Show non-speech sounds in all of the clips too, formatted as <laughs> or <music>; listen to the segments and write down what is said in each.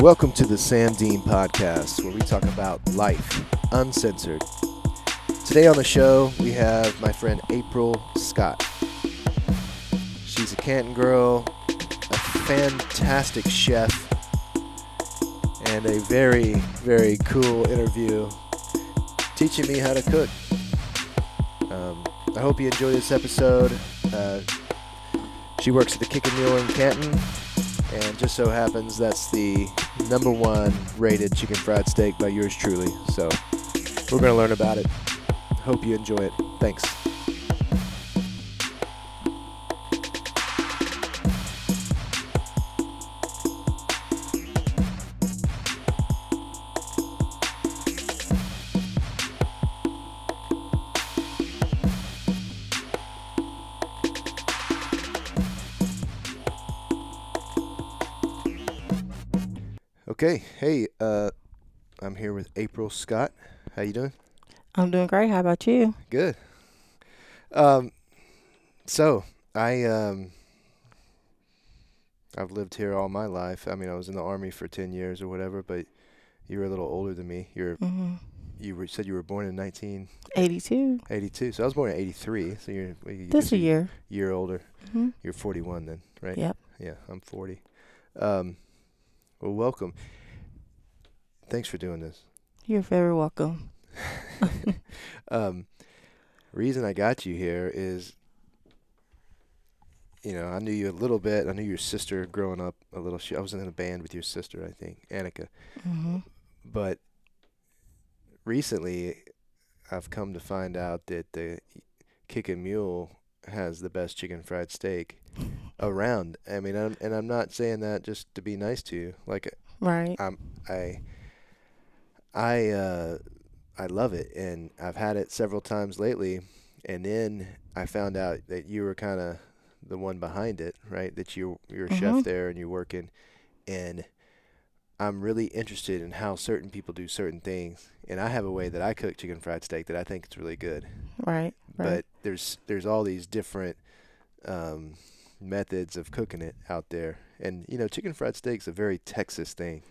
Welcome to the Sam Dean Podcast, where we talk about life uncensored. Today on the show, we have my friend April Scott. She's a Canton girl, a fantastic chef, and a very, very cool interview teaching me how to cook. Um, I hope you enjoy this episode. Uh, she works at the Kickin' Mule in Canton, and just so happens that's the number one rated chicken fried steak by yours truly. So we're going to learn about it. Hope you enjoy it. Thanks. Okay, hey, uh, I'm here with April Scott. How you doing? I'm doing great. How about you? Good. Um, so I um, I've lived here all my life. I mean, I was in the army for ten years or whatever, but you were a little older than me. You're hmm you were, said you were born in 1982, 82. so I was born in 83. So you're you- This a year. year older. hmm You're 41 then, right? Yep. Yeah, I'm 40. Um, well, welcome. Thanks for doing this. You're very welcome. <laughs> um, reason I got you here is, you know, I knew you a little bit. I knew your sister growing up a little. She, I was in a band with your sister, I think, Annika. hmm But recently, I've come to find out that the Kickin' Mule has the best chicken fried steak <laughs> around. I mean, I'm, and I'm not saying that just to be nice to you. Like, Right. I'm I I uh I love it and I've had it several times lately and then I found out that you were kind of the one behind it, right? That you you're a chef Mhm. there and you're working and I'm really interested in how certain people do certain things and I have a way that I cook chicken fried steak that I think is really good. Right. Right. But there's there's all these different um methods of cooking it out there. And you know, chicken fried steak's a very Texas thing.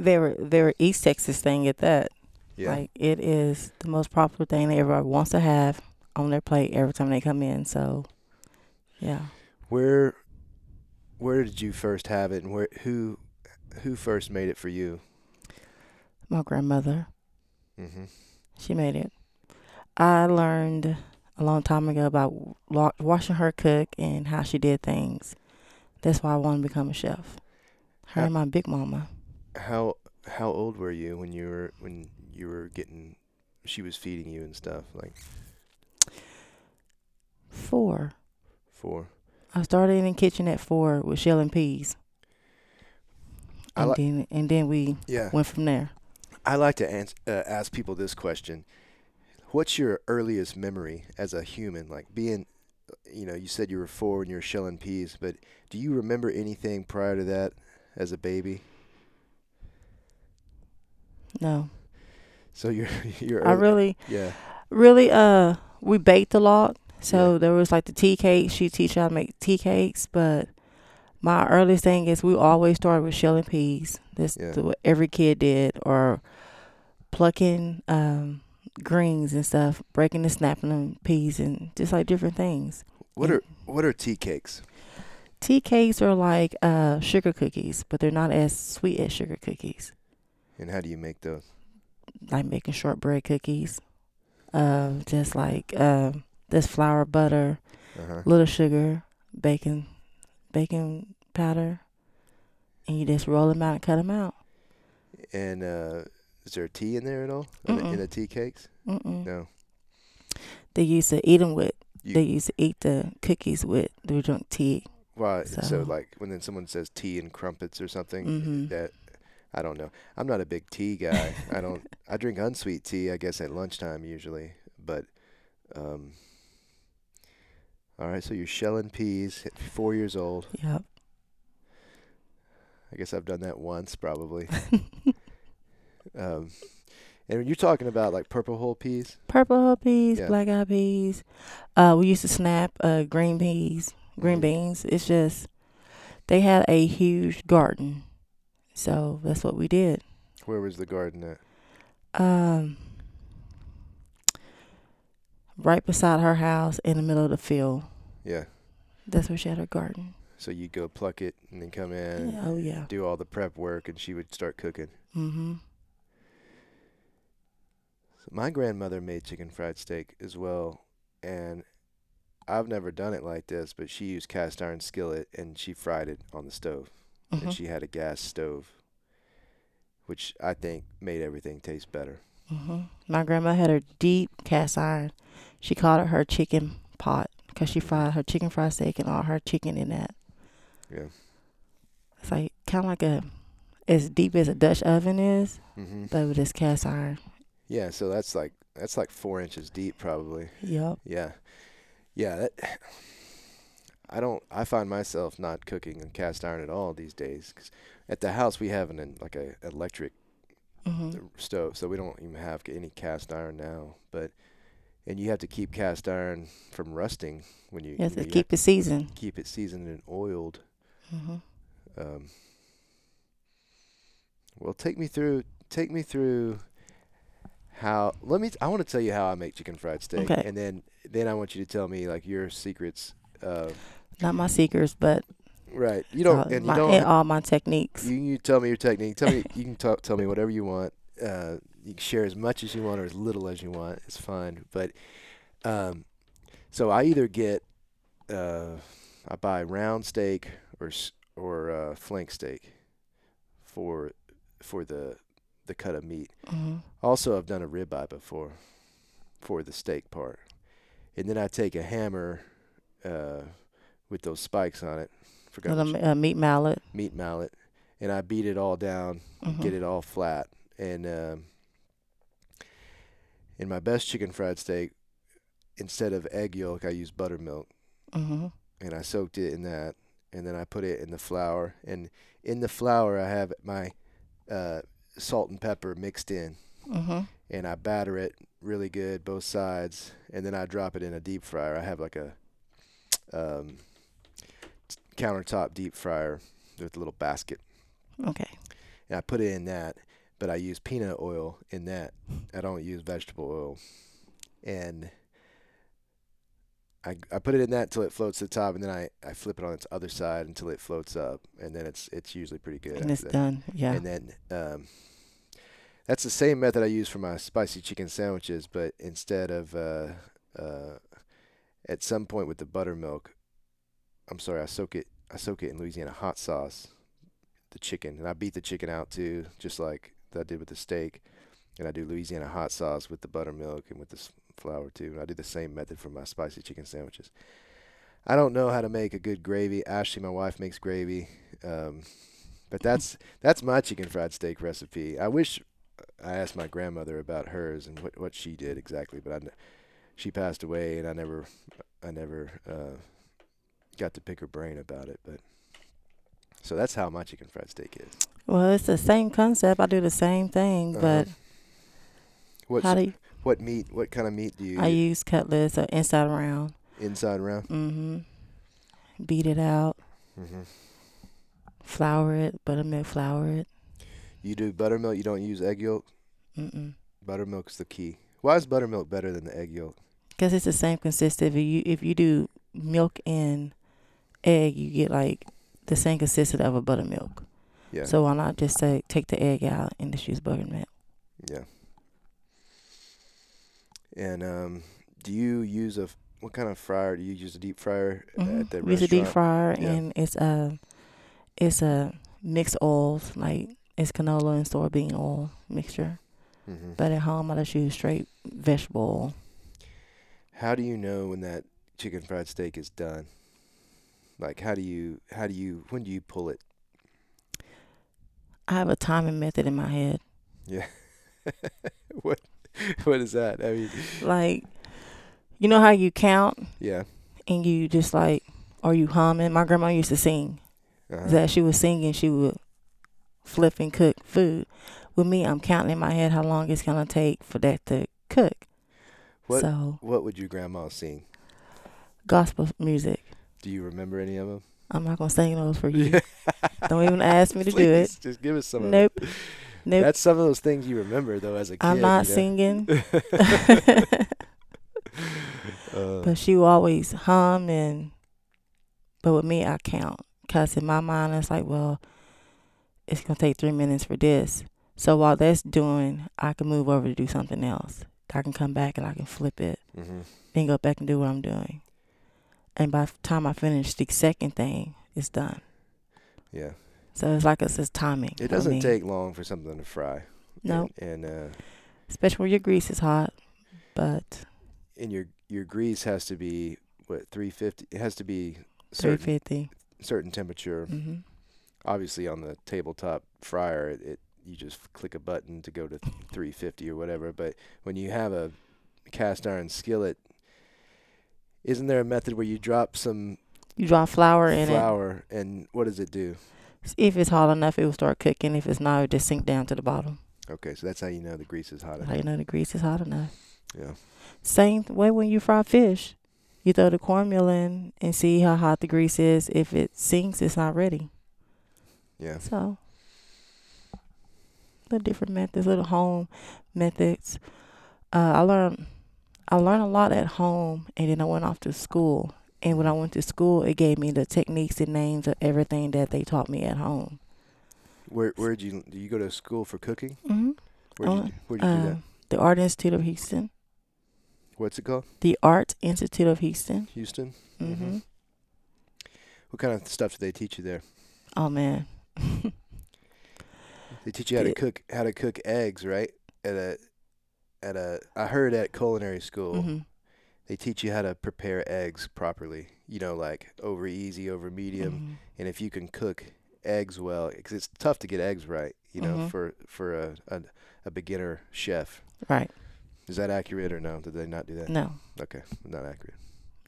Very, very East Texas thing at that. Yeah. Like it is the most popular thing that everybody wants to have on their plate every time they come in. So, yeah. Where where did you first have it and where who who first made it for you? My grandmother, Mhm. she made it. I learned a long time ago about wa- watching her cook and how she did things. That's why I wanted to become a chef. Her How- and my big mama. How how old were you when you were when you were getting she was feeding you and stuff like Four. 4? I started in the kitchen at four with shelling peas. And li- then and then we Yeah. went from there. I like to ans- uh, ask people this question. What's your earliest memory as a human like being you know, you said you were 4 when you were shelling peas, but do you remember anything prior to that as a baby? No. So you're <laughs> you're I early- really yeah. really uh we baked a lot. So there was like the tea cakes. She teach you how to make tea cakes, but my earliest thing is we always started with shelling peas. This Yeah. what every kid did, or plucking um, greens and stuff, breaking and snapping them peas, and just like different things. What Yeah. are what are tea cakes? Tea cakes are like uh, sugar cookies, but they're not as sweet as sugar cookies. And how do you make those? like making shortbread cookies. Uh, just like um, this flour, butter, Uh-huh. little sugar, baking, baking powder, and you just roll them out and cut them out. And uh, is there tea in there at all? In the, in the tea cakes? Mm-mm. No. They used to eat them with. You, they used to eat the cookies with. They drink tea. Well, so, So- like when then someone says tea and crumpets or something Mhm. that I don't know. I'm not a big tea guy. I don't. I drink unsweet tea. I guess at lunchtime usually. But um. All right, so you're shelling peas. at Four years old. Yep. I guess I've done that once probably. <laughs> um, and you're talking about like purple hull peas, Purple hull peas, Yeah. black eyed peas. Uh, we used to snap uh green peas, green Mhm. beans. It's just they had a huge garden, So that's what we did. Where was the garden at? Um, right beside her house in the middle of the field. Yeah. That's where she had her garden. So you go pluck it and then come in, oh yeah. do all the prep work, and she would start cooking. Mm-hmm. So my grandmother made chicken fried steak as well, and I've never done it like this, but she used cast iron skillet and she fried it on the stove. Mm-hmm. And she had a gas stove, which I think made everything taste better. hmm My grandma had her deep cast iron. She called it her chicken pot because she fried her chicken fried steak and all her chicken in that. Yeah. It's like kind of like a as deep as a Dutch oven is, hmm but with this cast iron. Yeah. So that's like that's like four inches deep, probably. Yep. Yeah. Yeah. That. I don't. I find myself not cooking in cast iron at all these days. 'cause at the house we have an like a electric hmm stove, so we don't even have any cast iron now. But and you have to keep cast iron from rusting when you, Yes, you know, you keep it seasoned. keep it seasoned and oiled. hmm Um, well, take me through. Take me through how. Let me. I want to tell you how I make chicken fried steak, Okay. and then then I want you to tell me like your secrets. Uh, Not my secrets, but right. You don't. uh, and you my, don't. and all my techniques. You, you tell me your technique. Tell me you can talk, tell me whatever you want. Uh, you can share as much as you want or as little as you want. It's fine. But um, so I either get uh, I buy round steak or or uh, flank steak for for the the cut of meat. hmm Also, I've done a ribeye before for the steak part, and then I take a hammer uh, with those spikes on it. Forgot uh, meat mallet. meat mallet, and I beat it all down, hmm get it all flat, and um, in my best chicken fried steak, instead of egg yolk, I use buttermilk, hmm and I soaked it in that, and then I put it in the flour, and in the flour I have my uh, salt and pepper mixed in, hmm and I batter it really good both sides, and then I drop it in a deep fryer. I have like a um, countertop deep fryer with a little basket. Okay. and I put it in that, but I use peanut oil in that. I don't use vegetable oil, and I I put it in that until it floats to the top, and then I, I flip it on its other side until it floats up, and then it's it's usually pretty good. and it's that. done. Yeah. And then um, that's the same method I use for my spicy chicken sandwiches, but instead of uh, uh, at some point with the buttermilk, I'm sorry, I soak it I soak it in Louisiana hot sauce, the chicken, and I beat the chicken out too, just like I did with the steak, and I do Louisiana hot sauce with the buttermilk and with the flour too, and I do the same method for my spicy chicken sandwiches. I don't know how to make a good gravy. Ashley, my wife, makes gravy. Um, but that's that's my chicken fried steak recipe. I wish I asked my grandmother about hers and what what she did exactly, but I, she passed away and I never I never uh, got to pick her brain about it. But so that's how my chicken fried steak is. well, it's the same concept. I do the same thing, Uh-huh. but What's, how do you, what meat? What kind of meat do you I use? use cutlets or inside around? inside round? Mm-hmm. Beat it out, Mm-hmm. flour it, buttermilk, flour it. You do buttermilk. You don't use egg yolk. Mm-mm. Buttermilk's the key. Why is buttermilk better than the egg yolk? Cause it's the same consistency. If you if you do milk and egg, you get like the same consistency of a buttermilk. Yeah. So why not just say take the egg out and just use buttermilk? Yeah. And um, do you use a what kind of fryer? Do you use a deep fryer Mhm. at the We use a deep fryer Yeah. and it's a it's a mixed oils like it's canola and soybean oil mixture. Mm-hmm. But at home I just use straight vegetable oil. How do you know when that chicken fried steak is done? Like, how do you how do you when do you pull it? I have a timing method in my head. Yeah. <laughs> what what is that? I mean, Like you know how you count yeah. and you just like are you humming. My grandma used to sing. Uh-huh. that she was singing, she would flip and cook food. With me, I'm counting in my head how long it's gonna take for that to cook. What- So what would your grandma sing? gospel music. Do you remember any of them? I'm not gonna sing those for you. <laughs> Don't even ask me to do it. <laughs> Just give us some. of Nope. Nope. That's some of those things you remember though as a kid. I'm not you know? singing. Uh, <laughs> But she will always hum and, but with me, I count. Cause in my mind, it's like, well, it's gonna take three minutes for this. So while that's doing, I can move over to do something else. I can come back and I can flip it, mhm. then go back and do what I'm doing. And by the time I finish the second thing, it's done. Yeah. So it's like it's just timing. It doesn't me. take long for something to fry. no, And, and uh, especially when your grease is hot. But and your your grease has to be what 350. It has to be certain fifty. certain temperature. Mm-hmm. Obviously, on the tabletop fryer, it, it you just click a button to go to 350 or whatever. But when you have a cast iron skillet, isn't there a method where you drop some You drop flour in flour and what does it do? If it's hot enough, it will start cooking. If it's not, it will just sink down to the bottom. Okay, so that's how you know the grease is hot enough. How you know the grease is hot enough. Yeah. Same way when you fry fish. You throw the cornmeal in and see how hot the grease is. If it sinks, it's not ready. Yeah. So, little different methods, little home methods. Uh, I learned, I learned a lot at home, and then I went off to school. And when I went to school, it gave me the techniques and names of everything that they taught me at home. Where where did you do you go to school for cooking? Mm-hmm. Where did Oh, you, where did you do that? Um, the Art Institute of Houston. What's it called? The Art Institute of Houston. Houston. Mm-hmm. What kind of stuff do they teach you there? Oh man. <laughs> They teach you how to It- cook how to cook eggs, right? At a at a I heard at culinary school hmm they teach you how to prepare eggs properly. You know, like over easy, over medium, Mm-hmm. and if you can cook eggs well, because it's tough to get eggs right. You know, Mhm. for for a, a a beginner chef. Right. Is that accurate or no? Did they not do that? No, Okay, not accurate.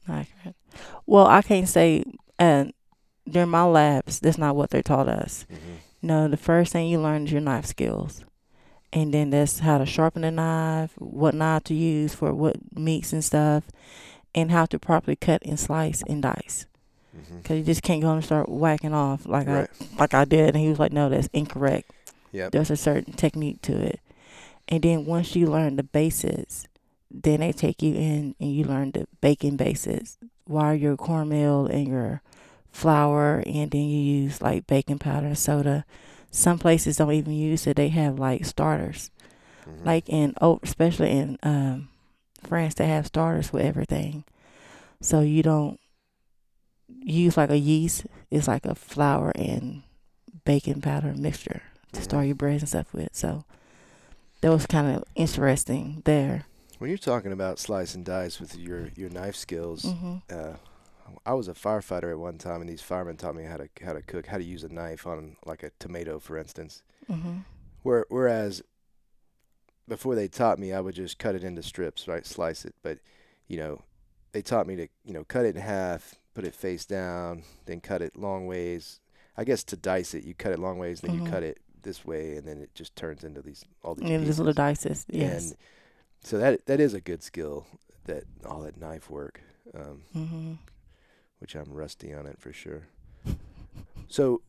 not accurate. Well, I can't say. And during my labs, that's not what they taught us. hmm No, the first thing you learn is your knife skills, and then that's how to sharpen a knife, what knife to use for what meats and stuff, and how to properly cut and slice and dice. hmm Cause you just can't go and start whacking off like Right. I like I did, and he was like, "No, that's incorrect." Yep. There's a certain technique to it. And then once you learn the basics, then they take you in and you learn the baking basics. Wire your cornmeal and your flour, and then you use like baking powder and soda. Some places don't even use it. They have like starters, Mhm. like in oh, especially in um, France, they have starters with everything. So you don't use like a yeast. It's like a flour and baking powder mixture to Mhm. start your breads and stuff with. So that was kind of interesting there. When you're talking about slice and dice with your your knife skills, hmm uh, I was a firefighter at one time, and these firemen taught me how to how to cook, how to use a knife on like a tomato, for instance. hmm Where, whereas before they taught me, I would just cut it into strips, right, slice it. But you know, they taught me to you know cut it in half, put it face down, then cut it long ways. I guess to dice it, you cut it long ways, then Mhm. you cut it this way, and then it just turns into these all these Yeah, these little dices. Yes. And so that that is a good skill, that all that knife work, um, hmm which I'm rusty on it for sure. <laughs> So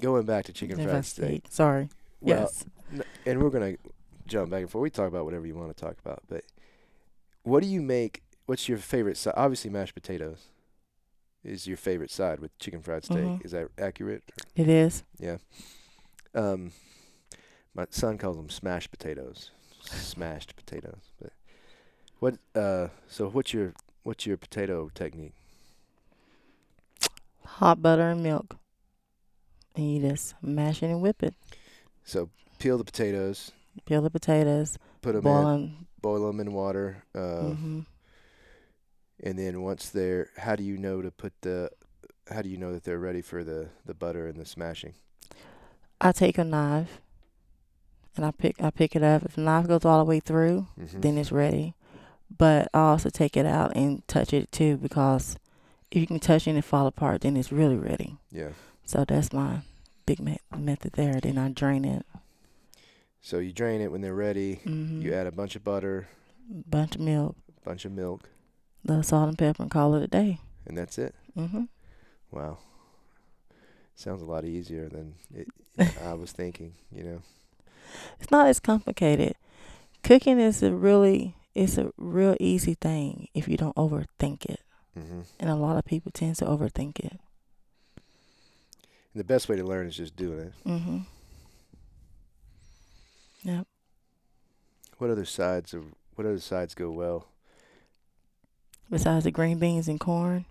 going back to chicken fried steak, Sorry. well, yes. n- and we're gonna jump back and forth. We talk about whatever you want to talk about, but what do you make? What's your favorite side? Obviously, mashed potatoes is your favorite side with chicken fried steak. Mhm. Is that accurate? It is. Yeah. Um, my son calls them smashed potatoes, smashed potatoes. But what? Uh, so what's your what's your potato technique? Hot butter and milk. And you just mash it and whip it. So peel the potatoes, Peel the potatoes, put them boil in, them. boil them in water, uh, hmm and then once they're, how do you know to put the, how do you know that they're ready for the the butter and the smashing? I take a knife and I pick I pick it up. If the knife goes all the way through, Mm-hmm. then it's ready. But I also take it out and touch it too because if you can touch it and it fall apart, then it's really ready. yeah. So that's my big me- method there. Then I drain it. So you drain it when they're ready. hmm You add a bunch of butter, bunch of milk, bunch of milk, little salt and pepper, and call it a day. and that's it. Mm hmm Wow. Sounds a lot easier than it, I was <laughs> thinking. You know. It's not as complicated. Cooking is a really it's a real easy thing if you don't overthink it. Hmm And a lot of people tend to overthink it. And the best way to learn is just doing it. Mhm. Yep. What other sides of what other sides go well? Besides the green beans and corn.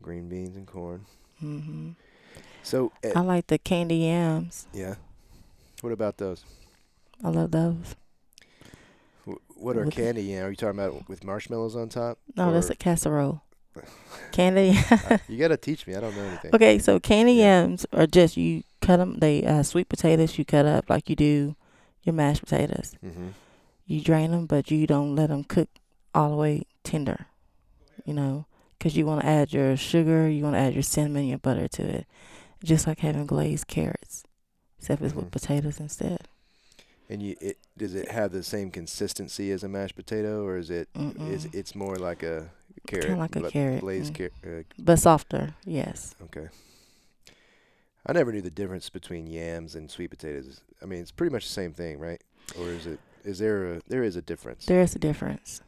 Green beans and corn. Mhm. So uh, I like the candy yams. yeah. What about those? I love those. Wh- What are With- candy? yam? Are you talking about with marshmallows on top? No, that's a casserole. <laughs> Candy. You gotta teach me. I don't know anything. okay, so candy Yeah. yams are just you cut them. They uh, sweet potatoes you cut up like you do your mashed potatoes. hmm You drain them, but you don't let them cook all the way tender. You know, because you want to add your sugar, you want to add your cinnamon, your butter to it, just like having glazed carrots, except it's Mhm. with potatoes instead. And you, it does it have the same consistency as a mashed potato, or is it is Mm-mm. it's more like a carrot, kind of like a bla- carrot, mm. carrot? But softer, yes. Uh, okay. I never knew the difference between yams and sweet potatoes. I mean, it's pretty much the same thing, right? Or is it? Is there a there is a difference? There is a difference.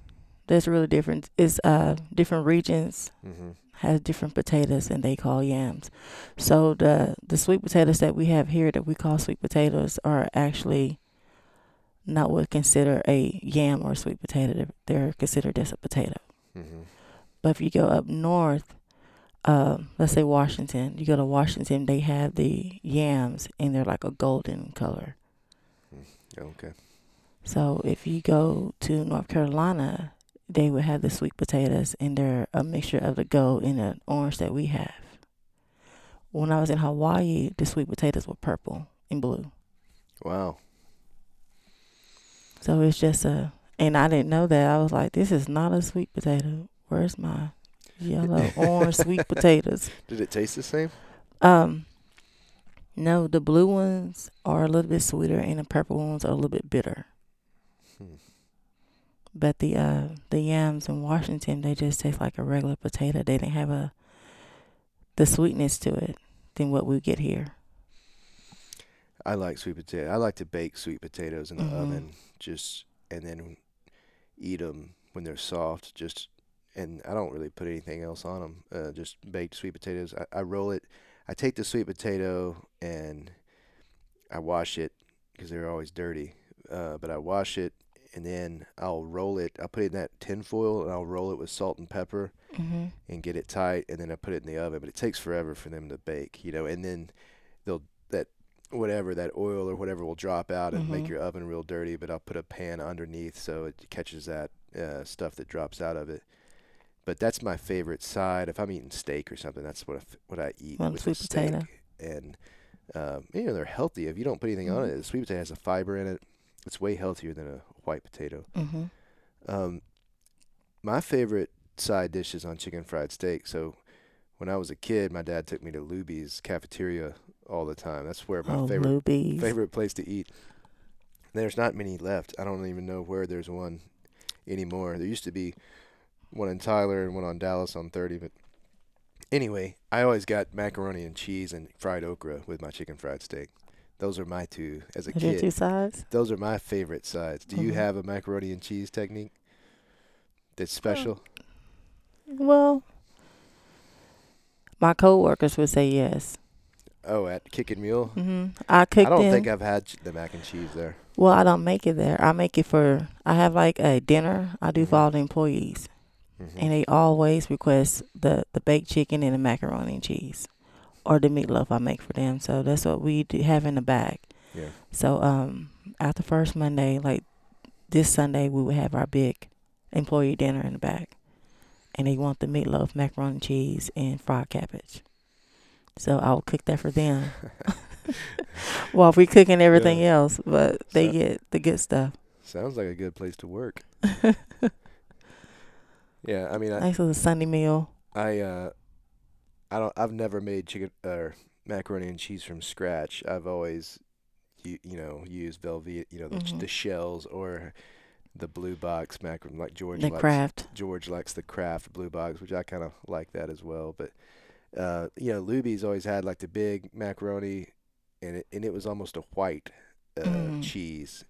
There's really difference. It's uh different regions hmm has different potatoes and they call yams. So the the sweet potatoes that we have here that we call sweet potatoes are actually not what consider a yam or a sweet potato. They're, considered as a potato. hmm But if you go up north, uh, let's say Washington, you go to Washington, they have the yams and they're like a golden color. Okay. So if you go to North Carolina, they would have the sweet potatoes and they're a mixture of the gold and the orange that we have. When I was in Hawaii, the sweet potatoes were purple and blue. Wow. So it's just a, and I didn't know that. I was like, this is not a sweet potato. Where's my yellow <laughs> orange sweet potatoes? Did it taste the same? Um, no, the blue ones are a little bit sweeter and the purple ones are a little bit bitter. Hmm. But the uh the yams in Washington they just taste like a regular potato. They didn't have a the sweetness to it than what we get here. I like sweet potato. I like to bake sweet potatoes in the Mhm. oven, just and then eat them when they're soft. Just and I don't really put anything else on them. Uh, just baked sweet potatoes. I, I roll it. I take the sweet potato and I wash it because they're always dirty. Uh, but I wash it and then I'll roll it. I'll put it in that tin foil and I'll roll it with salt and pepper Mm-hmm. and get it tight and then I put it in the oven. But it takes forever for them to bake, you know, and then they'll whatever that oil or whatever will drop out and make Mhm. your oven real dirty. But I'll put a pan underneath so it catches that uh, stuff that drops out of it. But that's my favorite side. If I'm eating steak or something, that's what I, what I eat Well, with sweet steak. potato. And um, you know they're healthy. If you don't put anything on Mhm. it, the sweet potato has a fiber in it. It's way healthier than a white potato. Mm-hmm. Um, my favorite side dish is on chicken fried steak. So when I was a kid, my dad took me to Luby's cafeteria all the time. That's where my oh, favorite Luby's. favorite place to eat. There's not many left. I don't even know where there's one anymore. There used to be one in Tyler and one on Dallas on 30, but anyway, I always got macaroni and cheese and fried okra with my chicken fried steak. Those are my two as a Are kid. two sides? Those are my favorite sides. Do you Mhm. have a macaroni and cheese technique that's special? Well, my coworkers would say yes. Oh, at Kickin' Mule? hmm I cook I don't think I've had the mac and cheese there. well, I don't make it there. I make it for. I have like a dinner I do for Mhm. all the employees, Mm-hmm. and they always request the the baked chicken and the macaroni and cheese, or the meatloaf I make for them. So that's what we do have in the back. yeah. So um, after first Monday, like this Sunday, we would have our big employee dinner in the back, and they want the meatloaf, macaroni and cheese, and fried cabbage. So I will cook that for them <laughs> <laughs> while we cooking everything Yeah. else, but they So- get the good stuff. Sounds like a good place to work. <laughs> yeah, I mean, I, Nice little Sunday meal. I, uh, I don't, I've never made chicken or macaroni and cheese from scratch. I've always, you, you know, used Velveeta, you know, the, Mhm. the shells or the blue box macaroni, like George The likes. Kraft. George likes the Kraft blue box, which I kind of like that as well. But uh, you know, Luby's always had like the big macaroni, and it and it was almost a white uh, Mm. cheese,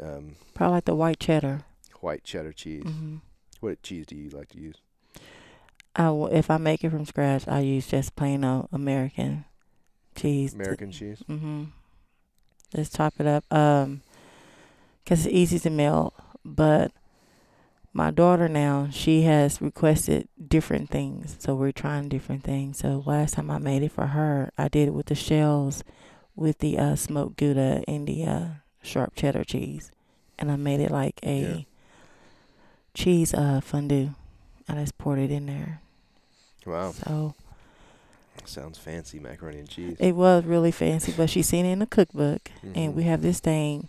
um, Probably like the white cheddar. white cheddar cheese. hmm What cheese do you like to use? I w- if I make it from scratch, I use just plain old American cheese. American cheese. Mm-hmm. Just top it up. Um, cause it's easy to melt. But my daughter now, she has requested different things, so we're trying different things. So last time I made it for her, I did it with the shells, with the uh, smoked gouda and the uh, sharp cheddar cheese, and I made it like a Yeah. cheese uh fondue. I just poured it in there. Wow, So sounds fancy macaroni and cheese. it was really fancy, but she seen it in the cookbook, Mhm. and we have this thing.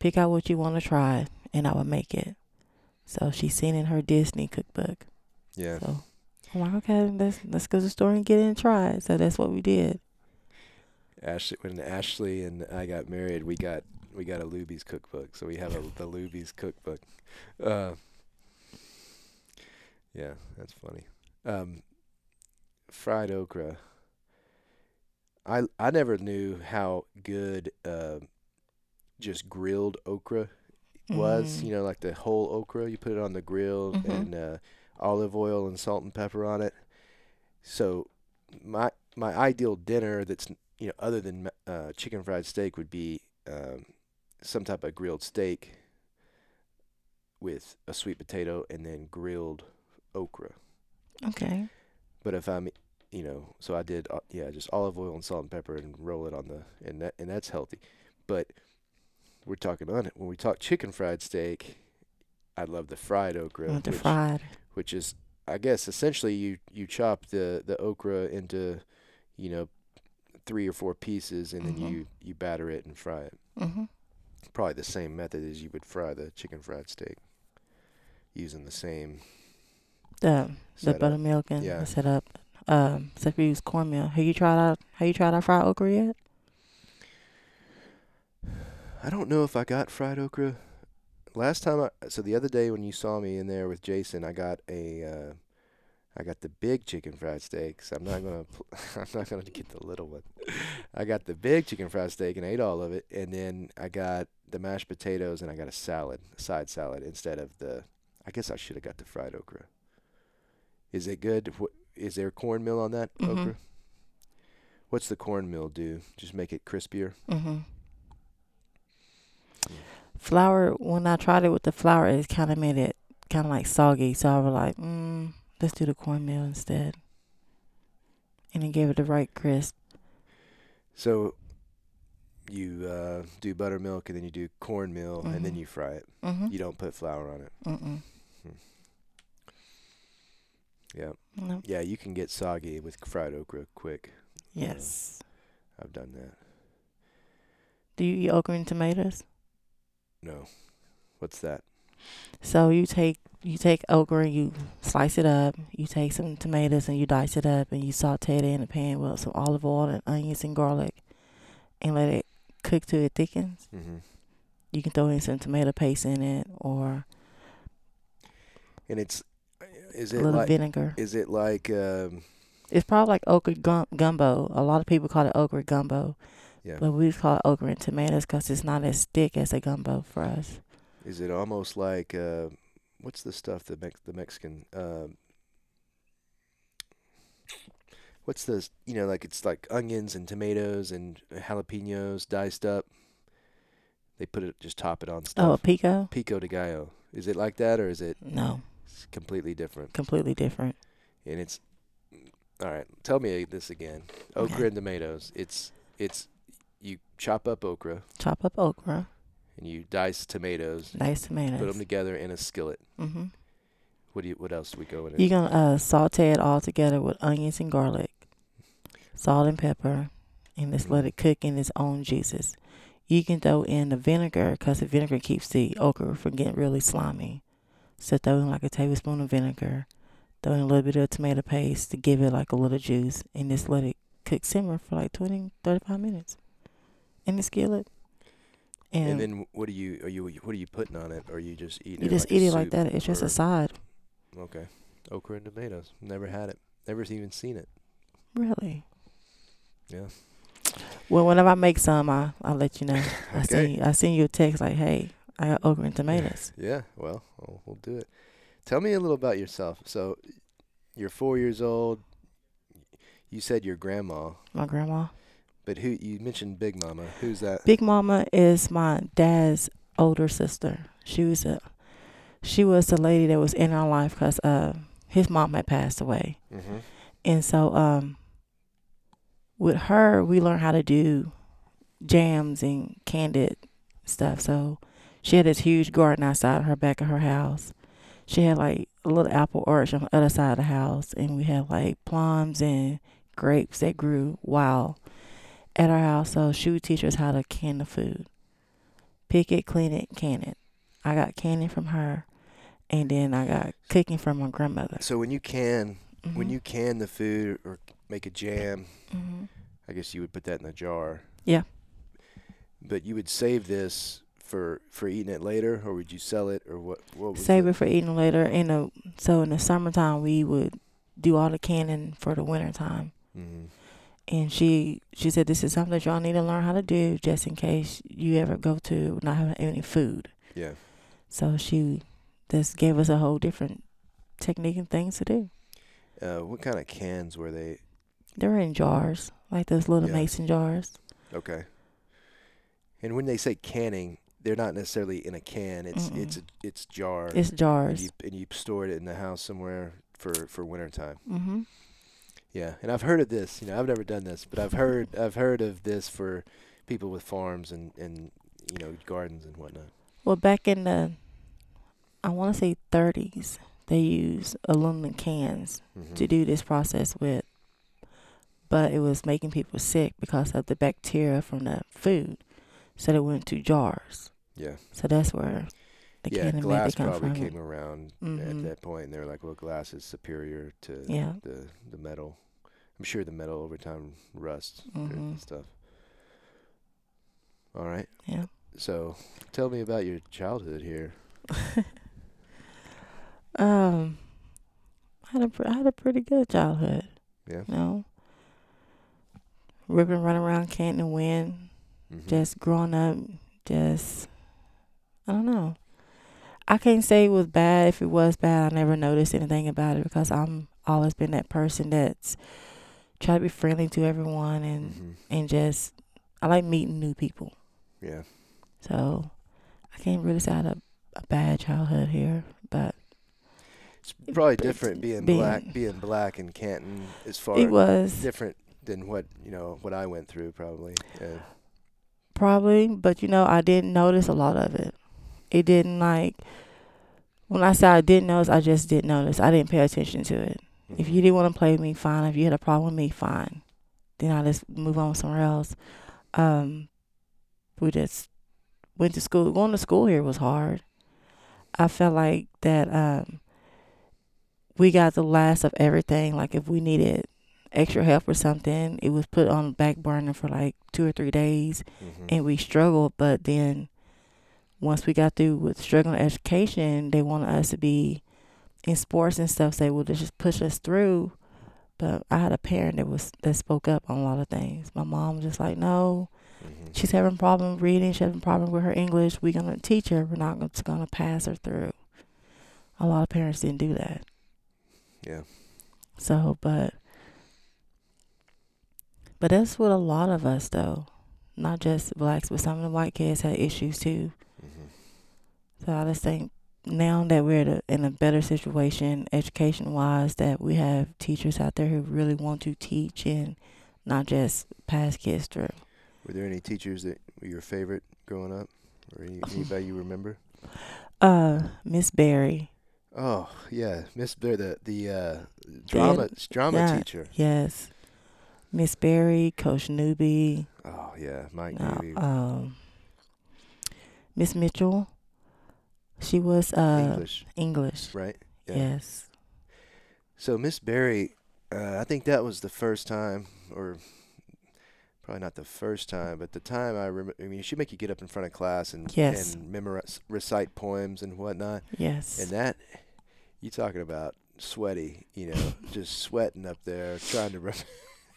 Pick out what you want to try, and I will make it. So she's seen in her Disney cookbook. yeah. So I'm like, okay, let's let's go to the store and get it and try it. So that's what we did. Ashley, when Ashley and I got married, we got we got a Luby's cookbook, so we have a, the Luby's cookbook. Uh, yeah, that's funny. Um, fried okra. I I never knew how good uh, just grilled okra was. Mm. You know, like the whole okra, you put it on the grill Mhm. and uh, olive oil and salt and pepper on it. So my my ideal dinner that's you know other than uh, chicken fried steak would be um, some type of grilled steak with a sweet potato and then grilled okra. Okay. But if I'm you know, so I did uh, yeah, just olive oil and salt and pepper and roll it on the and that and that's healthy. But we're talking on it when we talk chicken fried steak. I love the fried okra, the which, fried. which is I guess essentially you you chop the the okra into you know three or four pieces and then Mhm. you you batter it and fry it. Mm-hmm. Probably the same method as you would fry the chicken fried steak, using the same The the buttermilk and Yeah. the setup. Um, except we use cornmeal. Have you tried out? Have you tried our fried okra yet? I don't know if I got fried okra. Last time, I, so the other day when you saw me in there with Jason, I got a, uh, I got the big chicken fried steak. So I'm not gonna, pl- <laughs> I'm not gonna get the little one. I got the big chicken fried steak and ate all of it, and then I got the mashed potatoes and I got a salad, a side salad instead of the. I guess I should have got the fried okra. Is it good? Wh- Is there cornmeal on that Mhm. okra? What's the cornmeal do? Just make it crispier. Mm-hmm. Flour. When I tried it with the flour, it kind of made it kind of like soggy. So I was like, mm, let's do the cornmeal instead. And it gave it the right crisp. So you uh, do buttermilk and then you do cornmeal and then Mhm. you fry it. Mm-hmm. You don't put flour on it. Mm-mm. Yeah. No. Yeah, you can get soggy with fried okra quick. Yes. I've done that. Do you eat okra and tomatoes? No. What's that? So you take you take okra and you slice it up. You take some tomatoes and you dice it up and you saute it in a pan with some olive oil and onions and garlic, and let it cook till it thickens. Mm-hmm. You can throw in some tomato paste in it or And it's is it a little like vinegar. is it like um It's probably like okra gum- gumbo. A lot of people call it okra gumbo, yeah but we call it okra and tomatoes because it's not as thick as a gumbo for us. is it almost like uh, what's the stuff that Mex- the Mexican um what's the you know like it's like onions and tomatoes and jalapenos diced up they put it just top it on stuff Oh, pico? pico de gallo is it like that or is it No, s- completely different completely different. and it's all right tell me this again okra Okay. and tomatoes it's it's chop up okra. Chop up okra, and you dice tomatoes. Nice tomatoes. put them together in a skillet. Hmm what do you what else do we go in it? You're gonna uh, saute it all together with onions and garlic, salt and pepper, and just let it cook in its own juices. You can throw in the vinegar because the vinegar keeps the okra from getting really slimy. So throw in like a tablespoon of vinegar, throw in a little bit of tomato paste to give it like a little juice, and just let it cook simmer for like 20, 35 minutes in the skillet. And, and then what do you are you what are you putting on it or are you just eating you it just like eat it like that. It's just a side. okay okra and tomatoes never had it Never even seen it. Really? Yeah. Well, whenever I make some, I I'll let you know. <laughs> okay. I send I send you a text like, "Hey, I got okra and tomatoes." Yeah. Well, we'll, we'll do it. Tell me a little about yourself. So, you're four years old. You said your grandma, My grandma, but who you mentioned Big Mama? Who's that? Big Mama, is my dad's older sister. She was a she was the lady that was in our life because uh his mom had passed away, Mm-hmm. and so um with her we learned how to do jams and candied stuff. So she had this huge garden outside her back of her house. She had like a little apple orchard on the other side of the house, and we had like plums and grapes that grew wild at our house. So she would teach us how to can the food, pick it, clean it, can it. I got canning from her, and then I got cooking from my grandmother. So when you can, when Mhm. you can the food or make a jam, Mhm. I guess you would put that in a jar. Yeah. But you would save this for for eating it later, or would you sell it, or what? What save the- it for eating later. In the so in the summertime we would do all the canning for the winter time. Mhm. And she she said this is something that y'all need to learn how to do just in case you ever go to not having any food. Yeah. So she just gave us a whole different technique and things to do. Uh, what kind of cans were they? They were in jars, like those little Yeah. mason jars. Okay. And when they say canning, they're not necessarily in a can. It's it's a, it's jar. It's and jars. you and you store it in the house somewhere for for winter time. hmm Yeah, and I've heard of this. You know, I've never done this, but I've heard I've heard of this for people with farms and and you know gardens and whatnot. Well, back in the, I want to say 30s, they used aluminum cans Mhm. to do this process with, but it was making people sick because of the bacteria from the food. So they went to jars. Yeah, So that's where the yeah. Glass probably came around at Mhm. that point, and they were like, "Well, glass is superior to Yeah. the the metal." I'm sure the metal over time rusts or Mhm. stuff. All right. Yeah. So, tell me about your childhood here. <laughs> Um, I had a pr- I had a pretty good childhood. Yeah. You know, ripping, running around Canton Wind, Mhm. just growing up, just I don't know. I can't say it was bad. If it was bad, I never noticed anything about it because I'm always been that person that's try to be friendly to everyone and Mhm. and just I like meeting new people. Yeah. So I can't really say I had a, a bad childhood here, but It's probably But different being, being- black, being black in Canton as far it was different than what you know what I went through probably. Yeah. Probably, but you know, I didn't notice a lot of it. It didn't like when I say I didn't notice, I just didn't notice. I didn't pay attention to it. If you didn't want to play with me, fine. If you had a problem with me, fine. Then I just move on somewhere else. Um, we just went to school. Going to school here was hard. I felt like that um, we got the last of everything. Like if we needed extra help or something, it was put on the back burner for like two or three days Mhm. and we struggled. But then once we got through with struggling education, they wanted us to be in sports and stuff. Say, well, just push us through. But I had a parent that was that spoke up on a lot of things. My mom was just like, no, Mhm. she's having a problem reading. She's having a problem with her English. We're gonna teach her. We're not gonna pass her through. A lot of parents didn't do that. Yeah. So, but but that's what a lot of us though, not just blacks, but some of the white kids had issues too. Mhm. So I just think now that we're at a, in a better situation, education wise, that we have teachers out there who really want to teach and not just pass kids through. Were there any teachers that were your favorite growing up, or any, anybody you remember? <laughs> Uh, Miss Berry, Oh yeah, Miss Bear, the the uh, drama drama yeah. teacher. yes, Miss Berry, Coach Newby, Oh yeah, Mike uh, Navy, um, Miss Mitchell. She was uh English, English. right? Yeah. Yes. So Miss Barry, uh, I think that was the first time, or probably not the first time, but the time I remember. I mean, she make you get up in front of class and Yes. and memorize, recite poems and whatnot, Yes. and that you talking about sweaty, you know, <laughs> just sweating up there, trying to rem-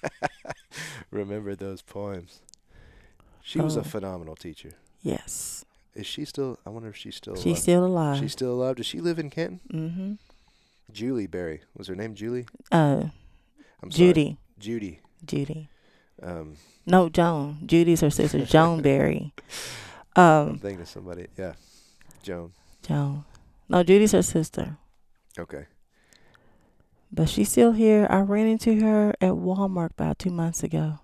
<laughs> remember those poems. She was Oh. a phenomenal teacher. Yes. Is she still? I wonder if she's still. She's alive. still alive. She's still alive. Does she live in Canton? mm-hmm. Julie Berry was her name. Julie. Uh, I'm sorry. Judy. Judy. Judy. Um, No, Joan. Judy's her sister, Joan <laughs> Berry. I'm Um, thinking of somebody. Yeah, Joan. Joan. No, Judy's her sister. Okay. But she's still here. I ran into her at Walmart about two months ago.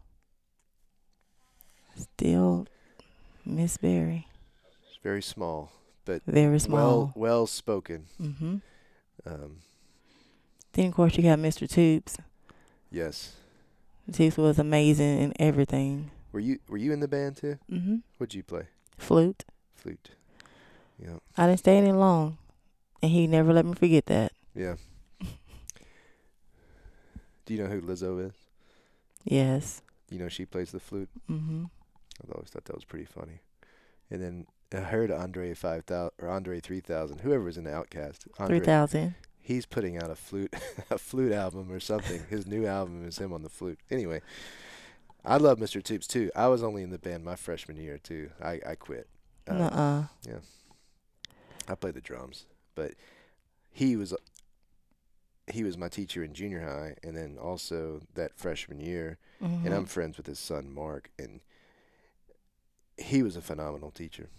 Still Miss Berry. Very small, but Very well, small. well spoken. mm-hmm. Um, Then, of course, you got Mr. Tubes. yes. Tubes was amazing in everything. Were you Were you in the band too? Mm-hmm. What'd you play? Flute. Flute. Yeah. I didn't stay any long. And he never let me forget that. Yeah. Do you know who Lizzo is? Yes. You know she plays the flute. Mm-hmm. I always thought that was pretty funny. And then I heard Andre five thousand or Andre three thousand, whoever was in the OutKast. Andre, 3000 he's putting out a flute <laughs> a flute album or something. His new album is him on the flute. Anyway, I love Mr. Tubes too. I was only in the band my freshman year too. I I quit. Uh, Nuh-uh. I played the drums, but he was he was my teacher in junior high, and then also that freshman year. Mm-hmm. And I'm friends with his son Mark, and he was a phenomenal teacher.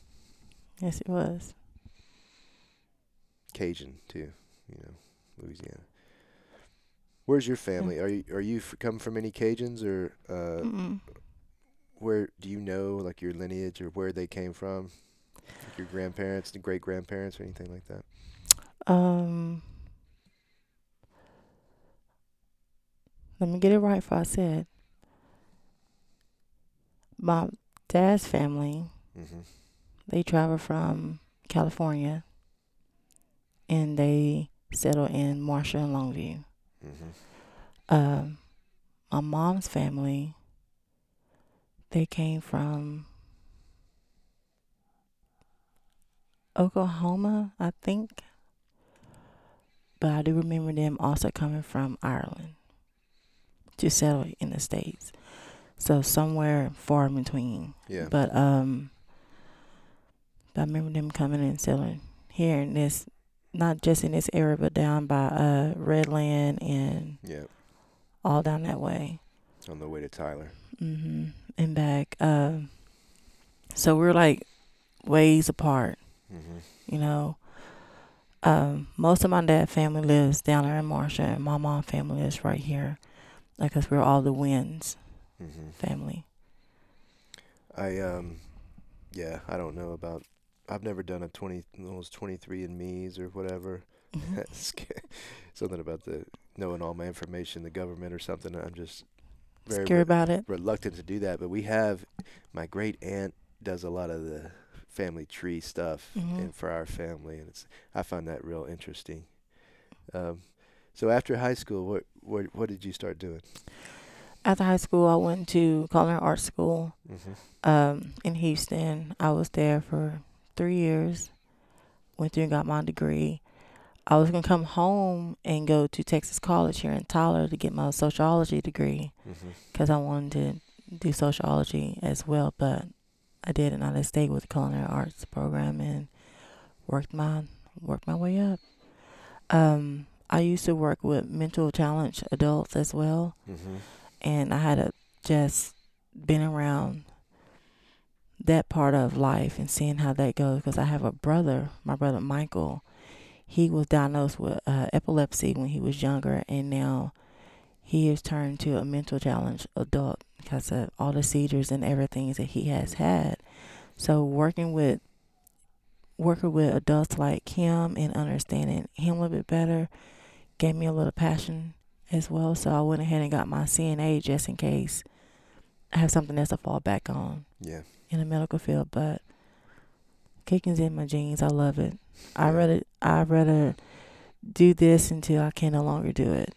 Yes, it was. Cajun too, you know, Louisiana. Where's your family? Are you are you f- come from any Cajuns or uh, Mm-mm. where do you know like your lineage or where they came from? Like your grandparents, the great grandparents, or anything like that? Um, let me get it right. For I said, my dad's family Mm-hmm. They travel from California, and they settle in Marshall and Longview. Mm-hmm. Um, my mom's family they came from Oklahoma, I think. But I do remember them also coming from Ireland to settle in the States. So somewhere far in between. Yeah. But um but I remember them coming and settling here in this not just in this area but down by uh Redland and yeah. all down that way. On the way to Tyler. Mm-hmm. And back. Um so we're like ways apart, Mm-hmm. you know. Um most of my dad family lives down there in Marshall and my mom family is right here. Like, cause we're all the Winds Mm-hmm. family. I um, yeah, I don't know about. I've never done a twenty those twenty three and me's or whatever. <laughs> Mhm. Something about the knowing all my information, the government or something. I'm just very Scared re- about it? reluctant to do that. But we have my great aunt does a lot of the family tree stuff Mhm. and for our family, and it's I find that real interesting. Um, so after high school, what what what did you start doing? After high school, I went to culinary art school Mm-hmm. um, in Houston. I was there for three years. Went through and got my degree. I was gonna come home and go to Texas College here in Tyler to get my sociology degree Mm-hmm. because I wanted to do sociology as well. But I didn't. I just stayed with the culinary arts program and worked my worked my way up. Um, I used to work with mental challenge adults as well Mm-hmm. and I had a, just been around that part of life and seeing how that goes because I have a brother, my brother Michael. He was diagnosed with uh, epilepsy when he was younger, and now he has turned to a mental challenge adult because of all the seizures and everything that he has had. So working with working with adults like him and understanding him a little bit better gave me a little passion as well. So I went ahead and got my CNA just in case I have something else to fall back on Yeah. In the medical field. But kicking's in my genes. I love it. I rather I rather do this until I can no longer do it,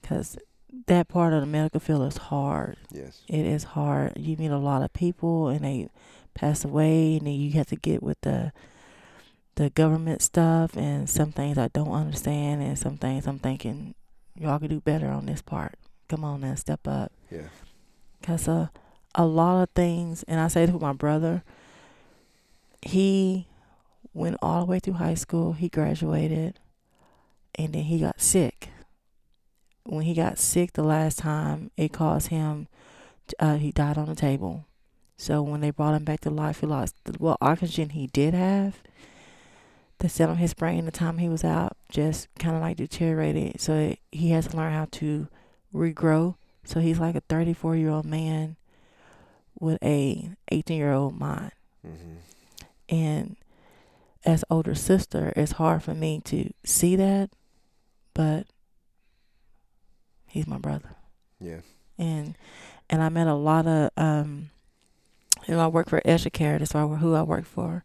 because that part of the medical field is hard. Yes. It is hard. You meet a lot of people and they pass away, and then you have to get with the the government stuff and some things I don't understand and some things I'm thinking y'all could do better on this part. Come on now, step up. Yeah. Cause uh, a lot of things, and I say this with my brother. He went all the way through high school. He graduated, and then he got sick. When he got sick the last time, it caused him. Uh, he died on the table. So when they brought him back to life, he lost well oxygen he did have. The cell in his brain the time he was out just kind of like deteriorated. So it, he has to learn how to regrow. So he's like a 34 year old man with a 18 year old mind. Mm-hmm. And as older sister, it's hard for me to see that, but he's my brother. Yeah. And and I met a lot of um you know, I work for Esha Care, that's why who I work for.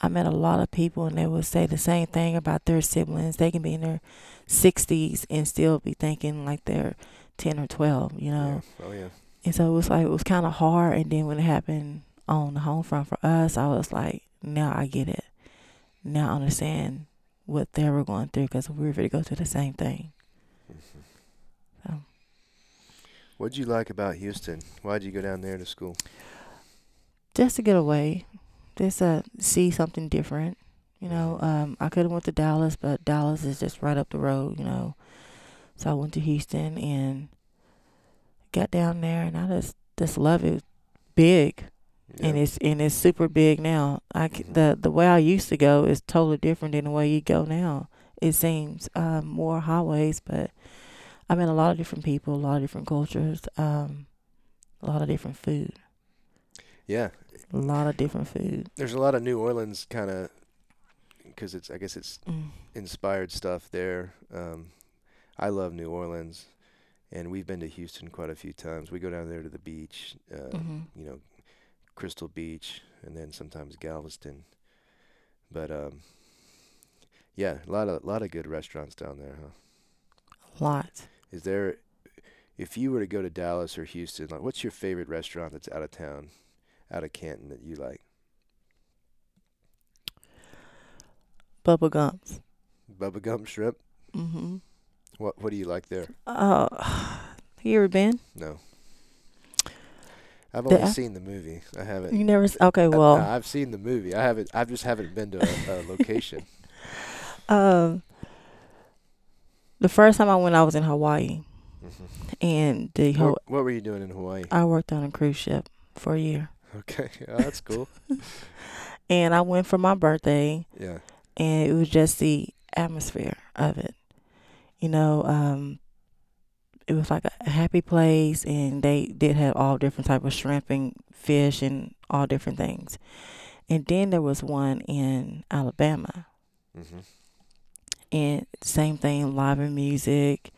I met a lot of people and they would say the same thing about their siblings. They can be in their sixties and still be thinking like they're ten or twelve, you know. Yeah. Oh yeah. And so it was like it was kinda hard and then when it happened on the home front for us, I was like, now I get it. Now I understand what they were going through because we were ready to go through the same thing. So What'd you like about Houston? Why'd you go down there to school? just to get away, just to see something different. You know, um, I could have went to Dallas, but Dallas is just right up the road. You know, so I went to Houston and got down there, and I just just love it. Big, and it's and it's super big now. I the the way I used to go is totally different than the way you go now. It seems um, more highways, but I met a lot of different people, a lot of different cultures, um, a lot of different food, yeah. a lot of different food. There's a lot of New Orleans kind of because it's I guess it's Mm. inspired stuff there. Um, I love New Orleans, and we've been to Houston quite a few times. We go down there to the beach, uh, Mhm. you know, Crystal Beach, and then sometimes Galveston. But um, yeah, a lot of lot of good restaurants down there, huh? A lot. Is there, if you were to go to Dallas or Houston, like what's your favorite restaurant that's out of town, out of Canton that you like? Bubba Gumps. Bubba Gump Shrimp. Mm-hmm. What What do you like there? Uh, <sighs> you ever been? No. I've only seen the movie. I haven't. You never? Okay, well, no, I've seen the movie. I haven't. I just haven't been to a, a <laughs> location. um, the first time I went, I was in Hawaii, hmm and the whole What, what were you doing in Hawaii? I worked on a cruise ship for a year, Okay, <laughs> oh, that's cool. <laughs> and I went for my birthday, Yeah. and it was just the atmosphere of it. You know, um, it was like a happy place, and they did have all different type of shrimp and fish and all different things. And then there was one in Alabama, mm-hmm. and same thing, live and music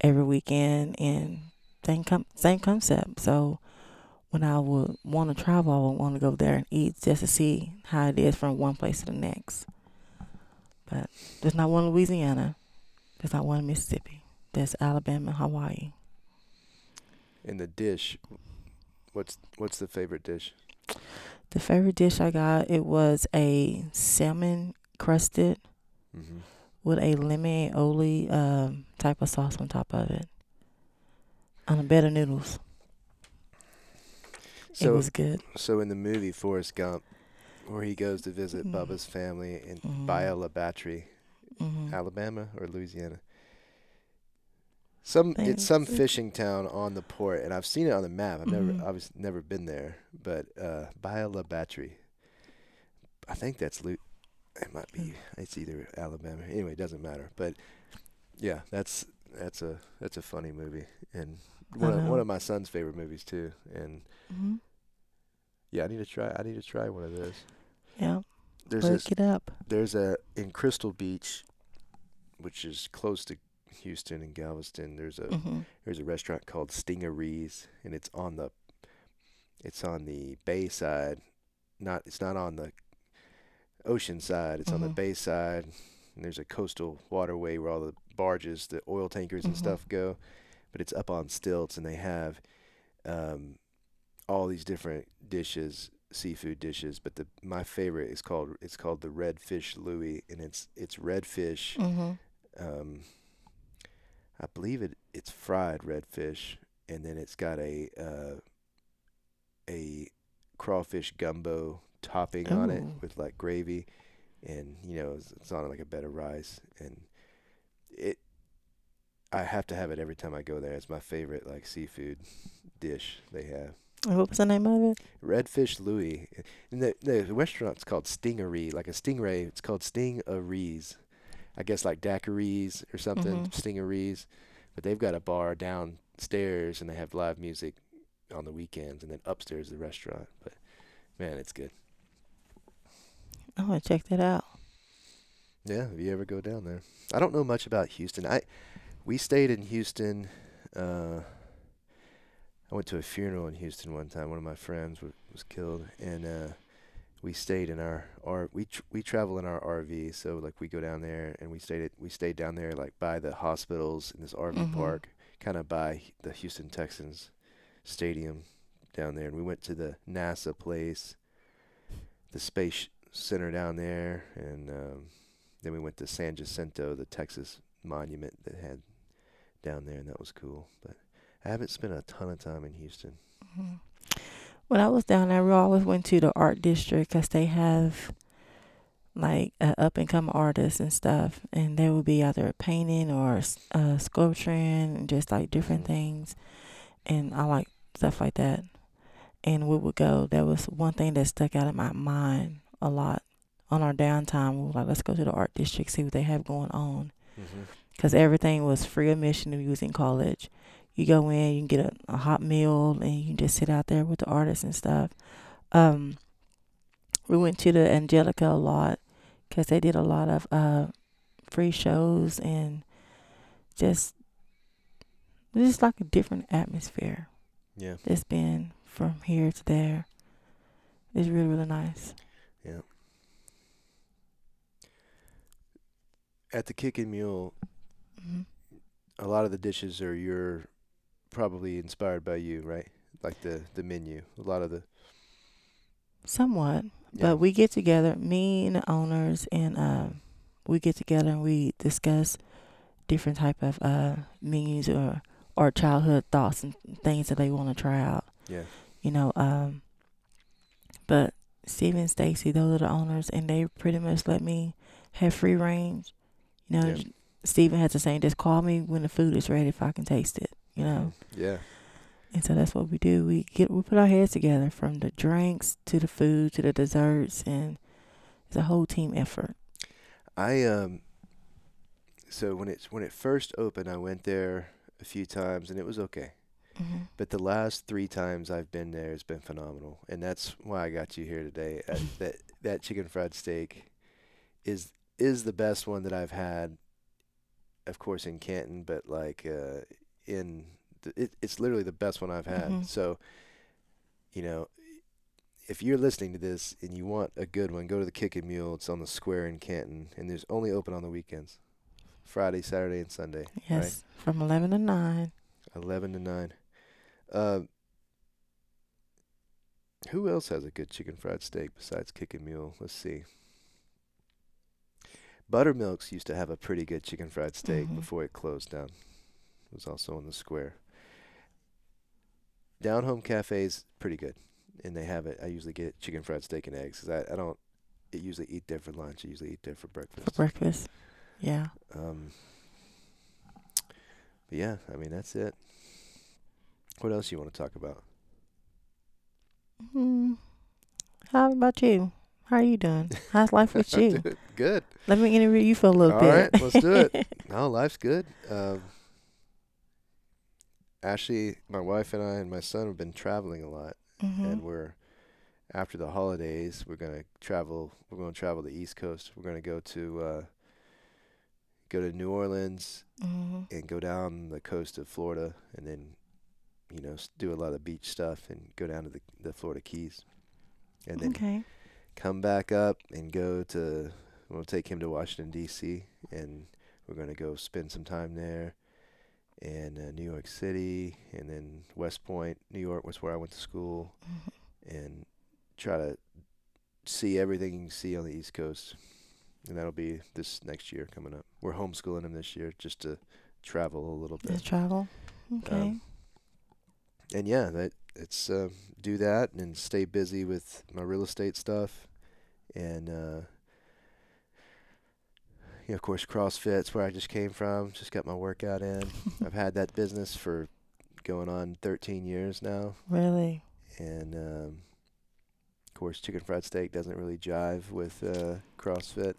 every weekend, and same com- same concept. So when I would want to travel, I would want to go there and eat just to see how it is from one place to the next. But there's not one in Louisiana. There's not one in Mississippi. There's Alabama, Hawaii. In the dish, what's what's the favorite dish? The favorite dish I got it was a salmon crusted hmm with a lemon aioli um, type of sauce on top of it, on a bed of noodles. So, it was good. so in the movie Forrest Gump, where he goes to visit Mhm. Bubba's family in Mhm. Bayou La Batre, hmm Alabama or Louisiana. Some it's some fishing town on the port, and I've seen it on the map. I've never Mhm. obviously never been there, but uh, Bayou La Batre. I think that's Lu- It might be. It's either Alabama. Anyway, it doesn't matter. But yeah, that's that's a that's a funny movie, and one of, one of my son's favorite movies too. And hmm yeah, I need to try. I need to try one of those. Yeah, There's this it up. there's a in Crystal Beach, which is close to Houston and Galveston. There's a hmm there's a restaurant called Stingarees, and it's on the it's on the bay side. Not it's not on the ocean side. It's on the Mhm. bay side. And there's a coastal waterway where all the barges, the oil tankers and Mhm. stuff go. But it's up on stilts, and they have um, all these different dishes seafood dishes, but the my favorite is called it's called the redfish Louis, and it's it's redfish. Mm-hmm. Um, I believe it it's fried redfish, and then it's got a uh, a crawfish gumbo topping on it with like gravy, and you know it's, it's on like a bed of rice, and it. I have to have it every time I go there. It's my favorite like seafood dish they have. What was the name of it? Redfish Louis. And the the restaurant's called Stingery, like a stingray. It's called Stingarees. I guess like daiquiris or something, Mhm. Stingarees. But they've got a bar downstairs and they have live music on the weekends and then upstairs the restaurant. But man, it's good. I want to check that out. Yeah, if you ever go down there. I don't know much about Houston. I we stayed in Houston. Uh, I went to a funeral in Houston one time. One of my friends was, was killed, and uh, we stayed in our R. We tr- we travel in our RV, so like we go down there and we stayed at, we stayed down there like by the hospitals in this RV Mhm. park, kind of by the Houston Texans stadium down there, and we went to the NASA place, the space center down there, and um, then we went to San Jacinto, the Texas monument that had down there, and that was cool. But I haven't spent a ton of time in Houston. Mhm. When I was down there, we always went to the art district 'cause they have like uh, up and coming artists and stuff, and they would be either painting or uh, sculpturing, and just like different Mhm. things. And I like stuff like that. And we would go. That was one thing that stuck out in my mind a lot on our downtime. We were like, let's go to the art district, see what they have going on. Mm-hmm. because everything was free admission if you was in college. You go in, you can get a, a hot meal, and you can just sit out there with the artists and stuff. Um, we went to the Angelica a lot because they did a lot of uh, free shows and just just like a different atmosphere. Yeah. It's been from here to there. It's really really nice. Yeah. At the Kickin' Mule, hmm a lot of the dishes are your probably inspired by you, right? Like the the menu. A lot of the Somewhat. yeah. But we get together, me and the owners, and um, we get together and we discuss different type of uh, menus or or childhood thoughts and things that they want to try out. yeah. You know, um, but Steve and Stacy, those are the owners, and they pretty much let me have free range. You know, Yeah. Steven had to say, just call me when the food is ready if I can taste it. You know, Yeah. and so that's what we do. We get we put our heads together from the drinks to the food to the desserts, and it's a whole team effort. I um so when it's when it first opened I went there a few times and it was okay. Mm-hmm. But the last three times I've been there has been phenomenal, and that's why I got you here today. Uh, <laughs> that that chicken fried steak is is the best one that I've had. Of course, in Canton, but like uh, in the, it, it's literally the best one I've had. Mhm. So, you know, if you're listening to this and you want a good one, go to the Kickin' Mule. It's on the square in Canton, and there's only open on the weekends, Friday, Saturday, and Sunday. Yes, from eleven to nine. 11 to 9. Uh, who else has a good chicken fried steak besides Kickin' Mule? Let's see. Buttermilk's used to have a pretty good chicken fried steak Mhm. before it closed down. Was also on the square. Down Home Cafe is pretty good, and they have it. I usually get chicken fried steak and eggs 'cause I, I don't I usually eat there for lunch. I usually eat there for breakfast. for breakfast. breakfast. Yeah. Um, but yeah, I mean that's it. What else you want to talk about? Hmm. How about you? How are you doing? How's life with <laughs> you? good. Let me interview you for a little All bit. All right, let's do it. <laughs> No, life's good. Um, Ashley, my wife, and I and my son have been traveling a lot, hmm and we're after the holidays. We're gonna travel. We're gonna travel the East Coast. We're gonna go to uh, go to New Orleans hmm and go down the coast of Florida, and then you know s- do a lot of beach stuff and go down to the the Florida Keys, and then Okay. come back up and go to we'll take him to Washington D.C. and we're going to go spend some time there and uh, New York City and then West Point, New York was where I went to school Mhm. and try to see everything you can see on the East Coast, and that'll be this next year coming up. We're homeschooling him this year just to travel a little bit. travel. Okay. Um, and yeah, that it's uh, do that and stay busy with my real estate stuff, and uh, you know, of course, CrossFit's where I just came from. Just got my workout in. <laughs> I've had that business for going on 13 years now, really? and um, of course, chicken fried steak doesn't really jive with uh, CrossFit.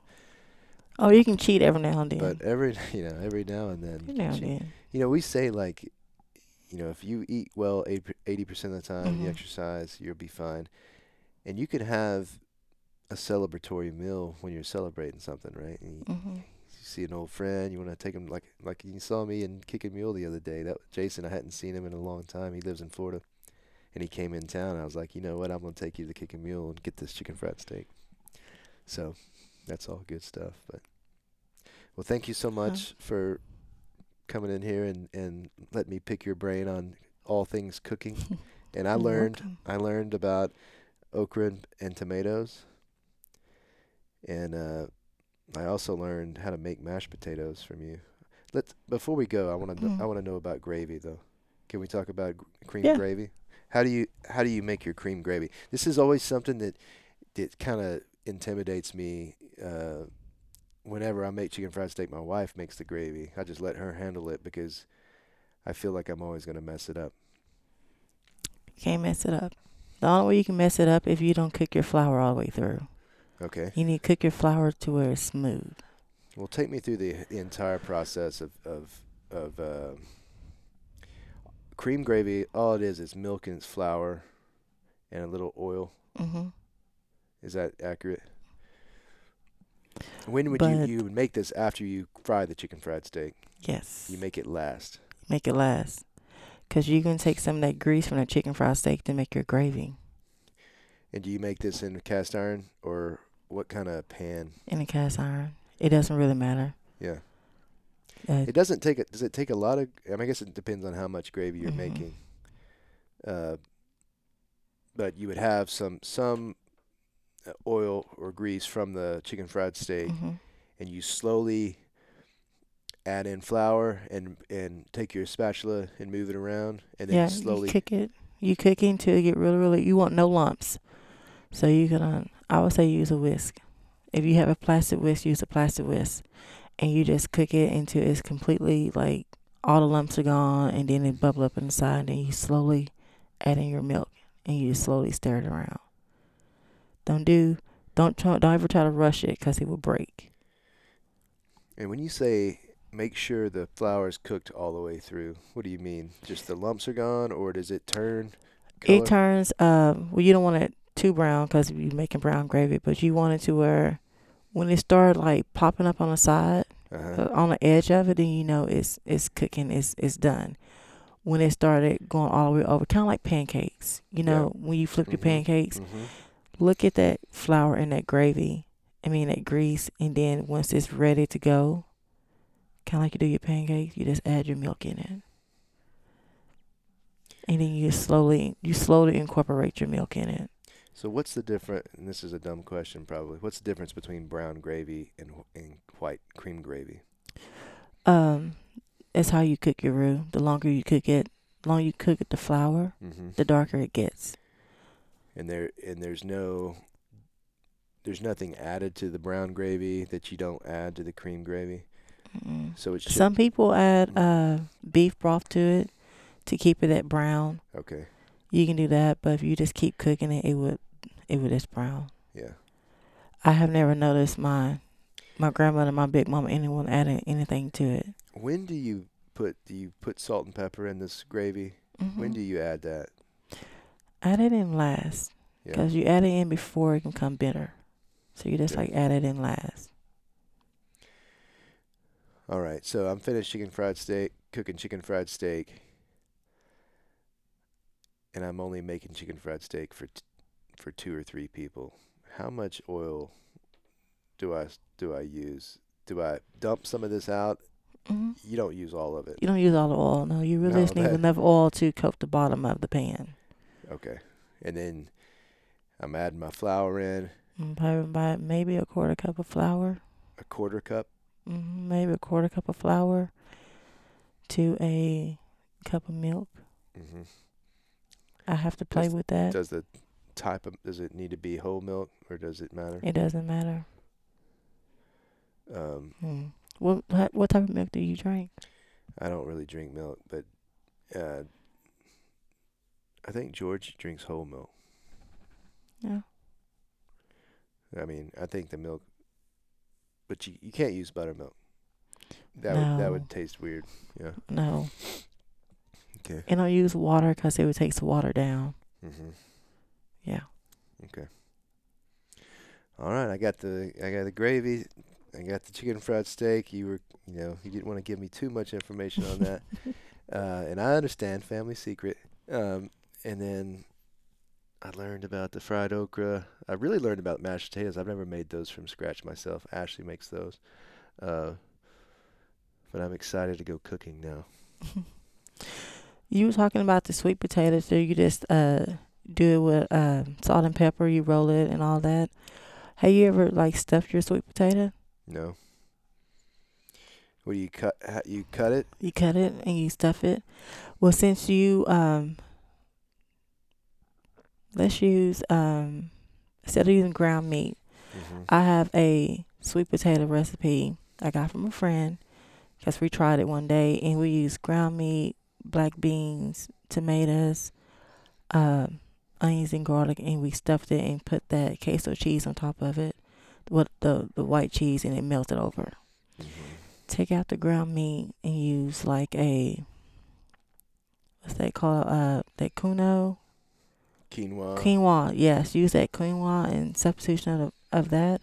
Oh, you can cheat every now and then. But every <laughs> you know every now and then, every now and then. you know, we say like, you know, if you eat well eighty percent of the time, you Mhm. exercise, you'll be fine. And you could have a celebratory meal when you're celebrating something, right? And you, hmm you see an old friend, you want to take him like like you saw me in Kickin' Mule the other day. That Jason, I hadn't seen him in a long time. He lives in Florida, and he came in town. I was like, you know what? I'm gonna take you to Kickin' Mule and get this chicken fried steak. So, that's all good stuff. But well, thank you so much for coming in here and and let me pick your brain on all things cooking. <laughs> And I You're learned welcome. I learned about okra and, and tomatoes. And uh, I also learned how to make mashed potatoes from you. Let's before we go, I want to Mm. I want to know about gravy though. Can we talk about cream Yeah. gravy? How do you how do you make your cream gravy? This is always something that that kind of intimidates me. Uh, whenever I make chicken fried steak, my wife makes the gravy. I just let her handle it because I feel like I'm always gonna mess it up. You can't mess it up. The only way you can mess it up if you don't cook your flour all the way through. Okay. You need to cook your flour to where it's smooth. Well, take me through the, entire process of of of uh, cream gravy. All it is is milk and it's flour and a little oil. hmm Is that accurate? When would But- you you would make this after you fry the chicken fried steak? Yes. You make it last. make it last. Cause you can take some of that grease from the chicken fried steak to make your gravy And do you make this in cast iron or what kind of pan? in a cast iron. It doesn't really matter. Yeah. Uh, It doesn't take it. Does it take a lot of? I, mean, I guess it depends on how much gravy you're Mhm. making. Uh, but you would have some some uh, oil or grease from the chicken fried steak, mhm. and you slowly add in flour and and take your spatula and move it around, and then yeah, slowly. you cook it. You cook it until you get really, really. You want no lumps, so you can. I would say use a whisk. If you have a plastic whisk, use a plastic whisk, and you just cook it until it's completely like all the lumps are gone, and then it bubble up inside. And you slowly add in your milk, and you just slowly stir it around. Don't do. Don't try, don't ever try to rush it because it will break. and when you say make sure the flour is cooked all the way through, what do you mean? Just the lumps are gone, or does it turn? Color? It turns. Uh, well, you don't want it too brown because you're making brown gravy, but you want it to where when it started like popping up on the side, uh-huh. uh, on the edge of it, then you know it's it's cooking. It's it's done. When it started going all the way over, kind of like pancakes. You know, when you flip your Mhm. pancakes, hmm look at that flour and that gravy. I mean that grease, and then once it's ready to go, kind of like you do your pancakes, you just add your milk in it, and then you slowly you slowly incorporate your milk in it. So what's the difference? And this is a dumb question, probably. What's the difference between brown gravy and and white cream gravy? Um, it's how you cook your roux. The longer you cook it, the longer you cook it, the flour, Mm-hmm. the darker it gets. And there and there's no, there's nothing added to the brown gravy that you don't add to the cream gravy. Mm. So it's Some people add uh beef broth to it to keep it at brown. okay. You can do that, but if you just keep cooking it, it would it would just brown. Yeah. I have never noticed my my grandmother, my big mama, anyone adding anything to it. When do you put do you put salt and pepper in this gravy? Mm-hmm. When do you add that? add it in last? Yeah. Because you add it in before it can come bitter. So you just Okay. like add it in last. All right. So I'm finished chicken fried steak, cooking chicken fried steak, and I'm only making chicken fried steak for t- for two or three people. How much oil do I do I use? Do I dump some of this out? hmm You don't use all of it. You don't use all the oil. No, you really No, just need enough oil to coat the bottom of the pan. Okay. And then I'm adding my flour in, Mm, Probably about maybe a quarter cup of flour. a quarter cup. hmm Maybe a quarter cup of flour to a cup of milk. hmm I have to play Does- with that. Does the type of does it need to be whole milk or does it matter? It doesn't matter. Um, Mm. What what type of milk do you drink? I don't really drink milk, but uh, I think George drinks whole milk. Yeah. I mean, I think the milk, but you you can't use buttermilk. That would that would taste weird. Yeah. No. Okay. And I use water because it would take the water down. Mhm. Yeah. Okay. All right, I got the I got the gravy, I got the chicken fried steak. You were you know you didn't want to give me too much information on that, <laughs> uh, and I understand family secret. Um, and then I learned about the fried okra. I really learned about mashed potatoes. I've never made those from scratch myself. Ashley makes those, uh, but I'm excited to go cooking now. <laughs> You were talking about the sweet potatoes. So you just uh do it with uh, salt and pepper. You roll it and all that. Have you ever like stuffed your sweet potato? No. What do you cut? You cut it? You cut it and you stuff it. Well, since you um, let's use um, instead of using ground meat, Mm-hmm. I have a sweet potato recipe I got from a friend because we tried it one day and we used ground meat, black beans, tomatoes, um, onions and garlic, and we stuffed it and put that queso cheese on top of it, with the the white cheese, and it melted over. Mm-hmm. Take out the ground meat and use like a what's that called? Uh, that kuno Quinoa. quinoa. Yes, use that quinoa and substitution of of that,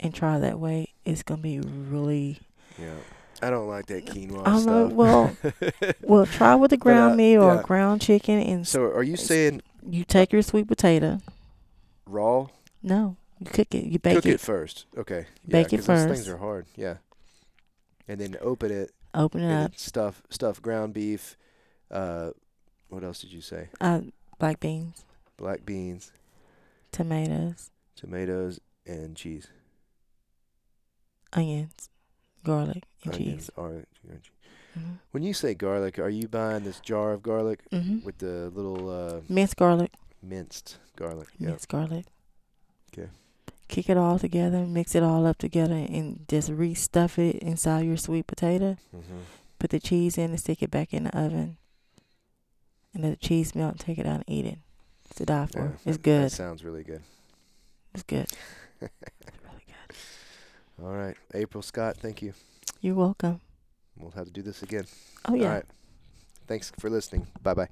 and try that way. It's gonna be really Yeah. I don't like that quinoa I don't know, stuff. well- <laughs> well. Try with the ground uh, meat or yeah. ground chicken, and so are you saying you take your sweet potato. raw? No, you cook it. You bake Cook it. it. first. Okay. Bake yeah, it 'cause those things first. are hard. Yeah. And then open it Open it and up. stuff stuff ground beef. Uh, what else did you say? Uh, black beans, Black beans, tomatoes, tomatoes, and cheese. onions, garlic, and Onions, cheese. orange, orange. Mhm. When you say garlic, are you buying this jar of garlic Mhm. with the little uh, Minced garlic. minced garlic? Yeah. Minced garlic. Okay. Kick it all together, mix it all up together, and just restuff it inside your sweet potato. Mm-hmm. Put the cheese in and stick it back in the oven. And let the cheese melt and take it out and eat it. It's to die for. Yeah, it's that- good. That sounds really good. It's good. <laughs> it's really good. All right, April Scott, thank you. You're welcome. We'll have to do this again. Oh yeah. All right. Thanks for listening. Bye bye.